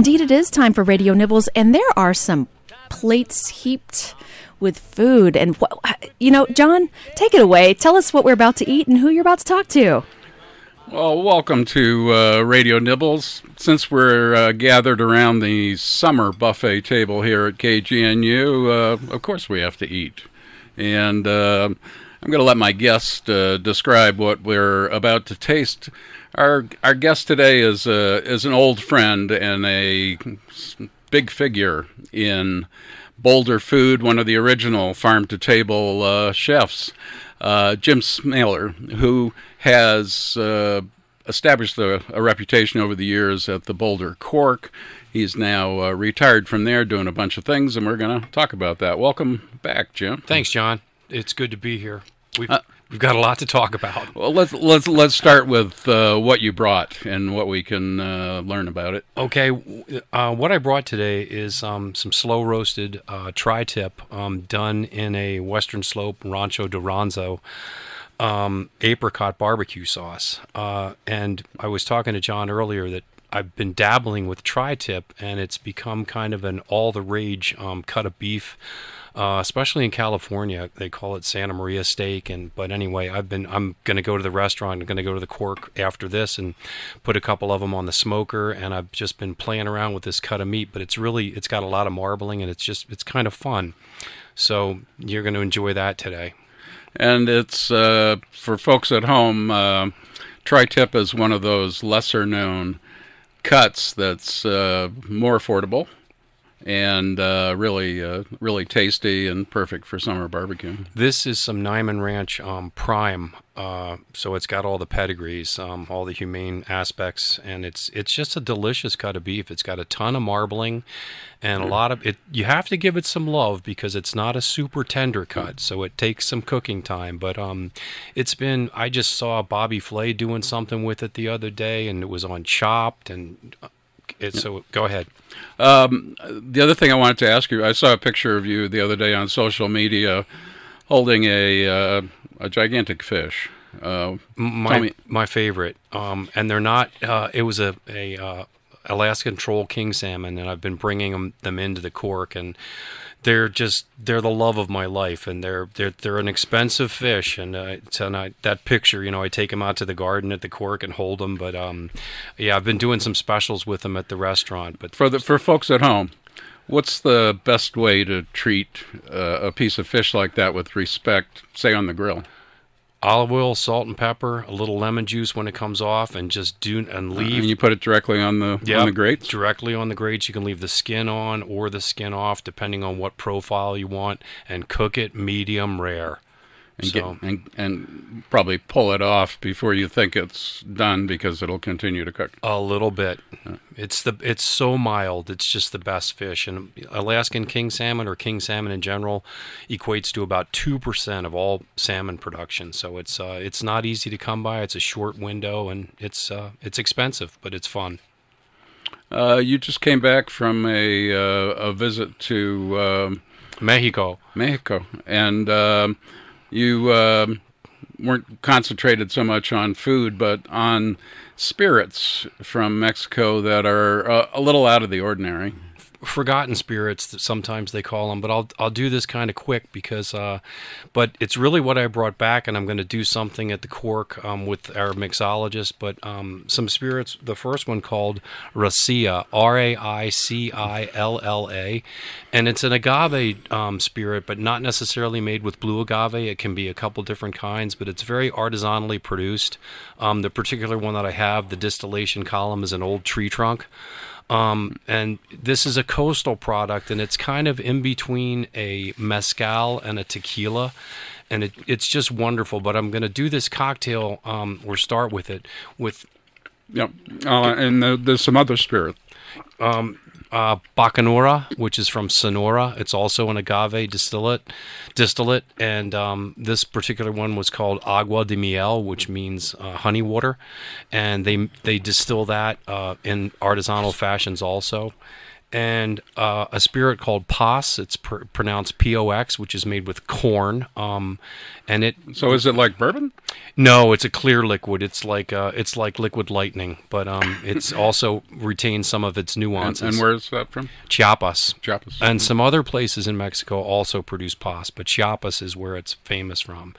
Indeed, it is time for Radio Nibbles, and there are some plates heaped with food. And, you know, John, take it away. Tell us what we're about to eat and who you're about to talk to. Well, welcome to uh, Radio Nibbles. Since we're uh, gathered around the summer buffet table here at KGNU, uh, of course we have to eat. And uh, I'm going to let my guest uh, describe what we're about to taste. Our our guest today is uh, is an old friend and a big figure in Boulder Food, one of the original farm to table chefs, Jim Smailer, who has uh, established a, a, reputation over the years at the Boulder Cork. He's now uh, retired from there, doing a bunch of things, and we're going to talk about that. Welcome back, Jim. Thanks, John. It's good to be here. We've uh, we've got a lot to talk about. Well, let's let's let's start with uh, what you brought and what we can uh, learn about it. Okay, uh, what I brought today is um, some slow roasted uh, tri-tip um, done in a Western Slope Rancho Durazno um, apricot barbecue sauce. Uh, and I was talking to John earlier that I've been dabbling with tri-tip, and it's become kind of an all-the-rage um, cut of beef. Uh, especially in California, they call it Santa Maria steak. And but anyway, I've been I'm going to go to the restaurant. I'm going to go to the Cork after this and put a couple of them on the smoker. And I've just been playing around with this cut of meat. But it's really it's got a lot of marbling and it's just it's kind of fun. So you're going to enjoy that today and it's uh, for folks at home. Uh, tri-tip is one of those lesser-known cuts that's uh, more affordable and uh, really, uh, really tasty and perfect for summer barbecue. This is some Niman Ranch um, Prime, uh, so it's got all the pedigrees, um, all the humane aspects, and it's it's just a delicious cut of beef. It's got a ton of marbling, and a lot of it. You have to give it some love because it's not a super tender cut, so it takes some cooking time. But um, it's been. I just saw Bobby Flay doing something with it the other day, and it was on Chopped and it, so go ahead. Um, the other thing I wanted to ask you, I saw a picture of you the other day on social media holding a uh, a gigantic fish. Uh, my my favorite, um, and they're not. Uh, it was a a uh, Alaskan troll king salmon, and I've been bringing them them into the cork and they're just they're the love of my life, and they're they're they're an expensive fish. And uh, and I, that picture, you know, I take them out to the garden at the Cork and hold them. But um, yeah, I've been doing some specials with them at the restaurant. But for the for folks at home, what's the best way to treat uh, a piece of fish like that with respect, say on the grill? Olive oil, salt and pepper, a little lemon juice when it comes off, and just do and leave. Uh, and you put it directly on the yep, on the grates. Directly on the grates. You can leave the skin on or the skin off, depending on what profile you want, and cook it medium rare and, so. get, and, and probably pull it off before you think it's done because it'll continue to cook. A little bit. It's the it's so mild. It's just the best fish. And Alaskan king salmon or king salmon in general equates to about two percent of all salmon production. So it's uh, it's not easy to come by. It's a short window and it's uh, it's expensive, but it's fun. Uh, you just came back from a uh, a visit to um, Mexico. Mexico, and um, you um, weren't concentrated so much on food, but on spirits from Mexico that are uh, a little out of the ordinary forgotten spirits that sometimes they call them but I'll I'll do this kind of quick because uh, but it's really what I brought back and I'm going to do something at the cork um, with our mixologist but um, some spirits the first one called Raicilla R A I C I L L A and it's an agave um, spirit but not necessarily made with blue agave. It can be a couple different kinds but it's very artisanally produced. Um, the particular one that I have the distillation column is an old tree trunk um, and this is a coastal product, and it's kind of in between a mezcal and a tequila. And it, it's just wonderful. But I'm going to do this cocktail, um, or start with it, with. Yep. Uh, and there's some other spirit. Um, uh, Bacanora, which is from Sonora. It's also an agave distillate, distillate, and um, this particular one was called Agua de Miel, which means uh, honey water, and they they distill that uh, in artisanal fashions also. And uh, a spirit called Pox. It's pr- pronounced P O X, which is made with corn. Um, and it So is it like bourbon? no, it's a clear liquid. It's like uh, it's like liquid lightning, but um, it's also retains some of its And, nuances. and where's that from? Chiapas. Chiapas. And some other places in Mexico also produce Pox, but Chiapas is where it's famous from.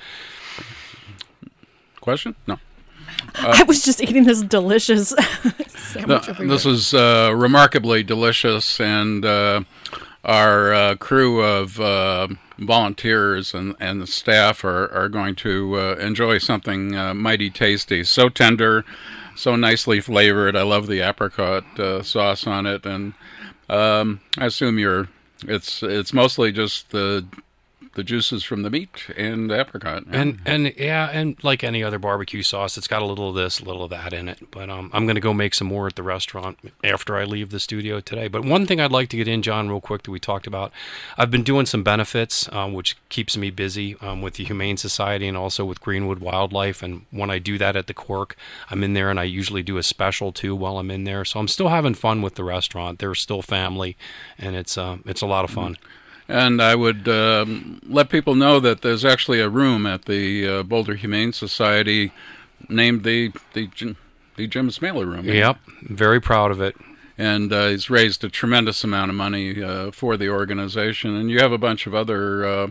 Question? No. I was just eating this delicious sandwich The- this is uh, remarkably delicious, and uh, our uh, crew of uh, volunteers and, and the staff are, are going to uh, enjoy something uh, mighty tasty. So tender, so nicely flavored. I love the apricot uh, sauce on it, and um, I assume you're. It's it's mostly just the the juices from the meat and the apricot. And and yeah, and like any other barbecue sauce, it's got a little of this, a little of that in it. But um, I'm going to go make some more at the restaurant after I leave the studio today. But one thing I'd like to get in, John, real quick that we talked about, I've been doing some benefits, um, which keeps me busy um, with the Humane Society and also with Greenwood Wildlife. And when I do that at the Cork, I'm in there and I usually do a special too while I'm in there. So I'm still having fun with the restaurant. They're still family, and it's uh, it's a lot of fun. And I would um, let people know that there's actually a room at the uh, Boulder Humane Society named the the, Jim- the Jim Smailer Room. Yep, very proud of it. And uh, he's raised a tremendous amount of money uh, for the organization. And you have a bunch of other uh,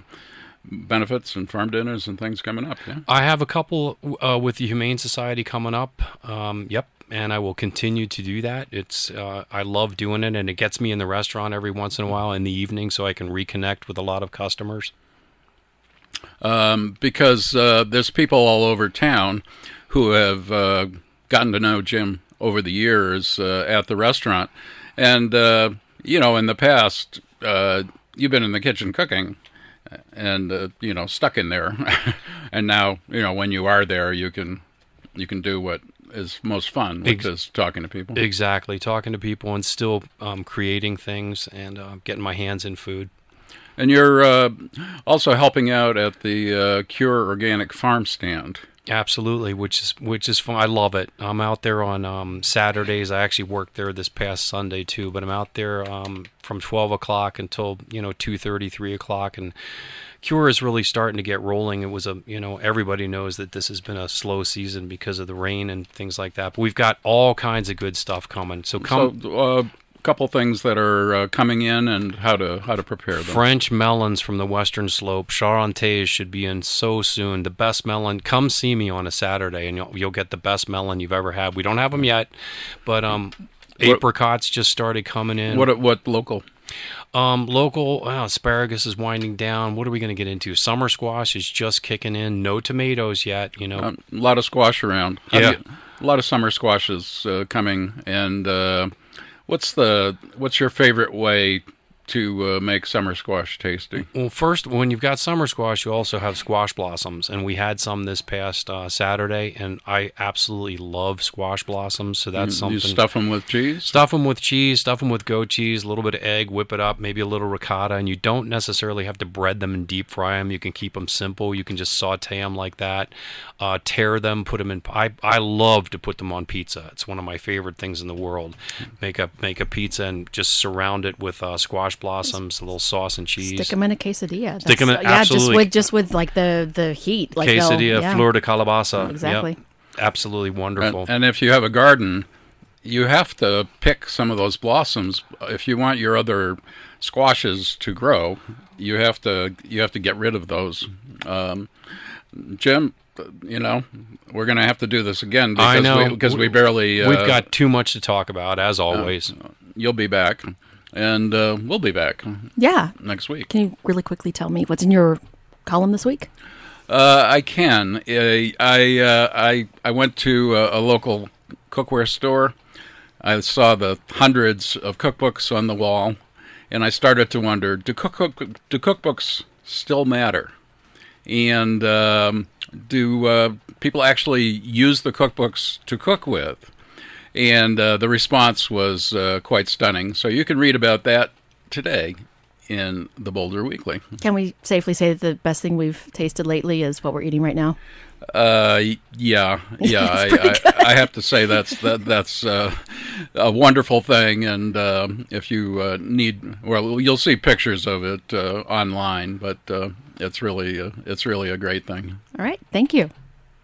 benefits and farm dinners and things coming up. Yeah. I have a couple uh, with the Humane Society coming up. Um, yep, and I will continue to do that. It's uh, I love doing it, and it gets me in the restaurant every once in a while in the evening, so I can reconnect with a lot of customers. um, because uh, there's people all over town who have uh, gotten to know Jim over the years uh, at the restaurant, and uh, you know, in the past, uh, you've been in the kitchen cooking, and you know, stuck in there, and now, you know, when you are there, you can you can do what is most fun, which Ex- is talking to people. Exactly, talking to people and still um, creating things and uh, getting my hands in food. And you're uh, also helping out at the uh, Cure Organic Farm Stand. Absolutely, which is which is fun. I love it. I'm out there on um, Saturdays. I actually worked there this past Sunday too, but I'm out there um, from 12 o'clock until you know 2:30, 3 o'clock, and Cure is really starting to get rolling. It was a you know everybody knows that this has been a slow season because of the rain and things like that. But we've got all kinds of good stuff coming. So come. So, uh, couple things that are uh, coming in and how to how to prepare them. French melons from the western slope. Charentais should be in so soon. The best melon. Come see me on a Saturday, and you'll you'll get the best melon you've ever had. We don't have them yet, but um, What- apricots just started coming in. What what local? um, local asparagus is winding down. What are we going to get into? Summer squash is just kicking in. No tomatoes yet. You know, Um, a lot of squash around. Yeah. a lot of summer squashes uh, coming. And uh, what's the what's your favorite way to uh, make summer squash tasty? Well, first, when you've got summer squash, you also have squash blossoms, and we had some this past uh, Saturday, and I absolutely love squash blossoms. So that's something. You stuff them with cheese. Stuff them with cheese, stuff them with goat cheese, a little bit of egg, whip it up, maybe a little ricotta, and you don't necessarily have to bread them and deep fry them. You can keep them simple. You can just saute them like that, uh, tear them, put them in. I I love to put them on pizza. It's one of my favorite things in the world. Make a make a pizza and just surround it with uh, squash blossoms, a little sauce and cheese. Stick them in a quesadilla. Stick 'em That's- in- yeah, absolutely. just with just with like the the heat, like Quesadilla, yeah. flor de calabaza. Yep. Exactly. Absolutely wonderful. And, and if you have a garden, you have to pick some of those blossoms. If you want your other squashes to grow, you have to you have to get rid of those. Um, Jim, you know, we're going to have to do this again because I know. we, because we barely. Uh, We've got too much to talk about, as always. You'll be back, and uh, we'll be back Yeah. next week. Can you really quickly tell me what's in your column this week? Uh, I can. Uh, I uh, I I went to a, a local cookware store. I saw the hundreds of cookbooks on the wall, and I started to wonder: Do cook, cook do cookbooks still matter? And um, do uh, people actually use the cookbooks to cook with? And uh, the response was uh, quite stunning. So you can read about that today in the Boulder Weekly. Can we safely say that the best thing we've tasted lately is what we're eating right now? Uh, yeah, yeah. I, I, I, have to say that's that that's uh, a wonderful thing, and uh, if you uh, need, well, you'll see pictures of it uh, online, but uh, it's really it's really a great thing. All right, thank you.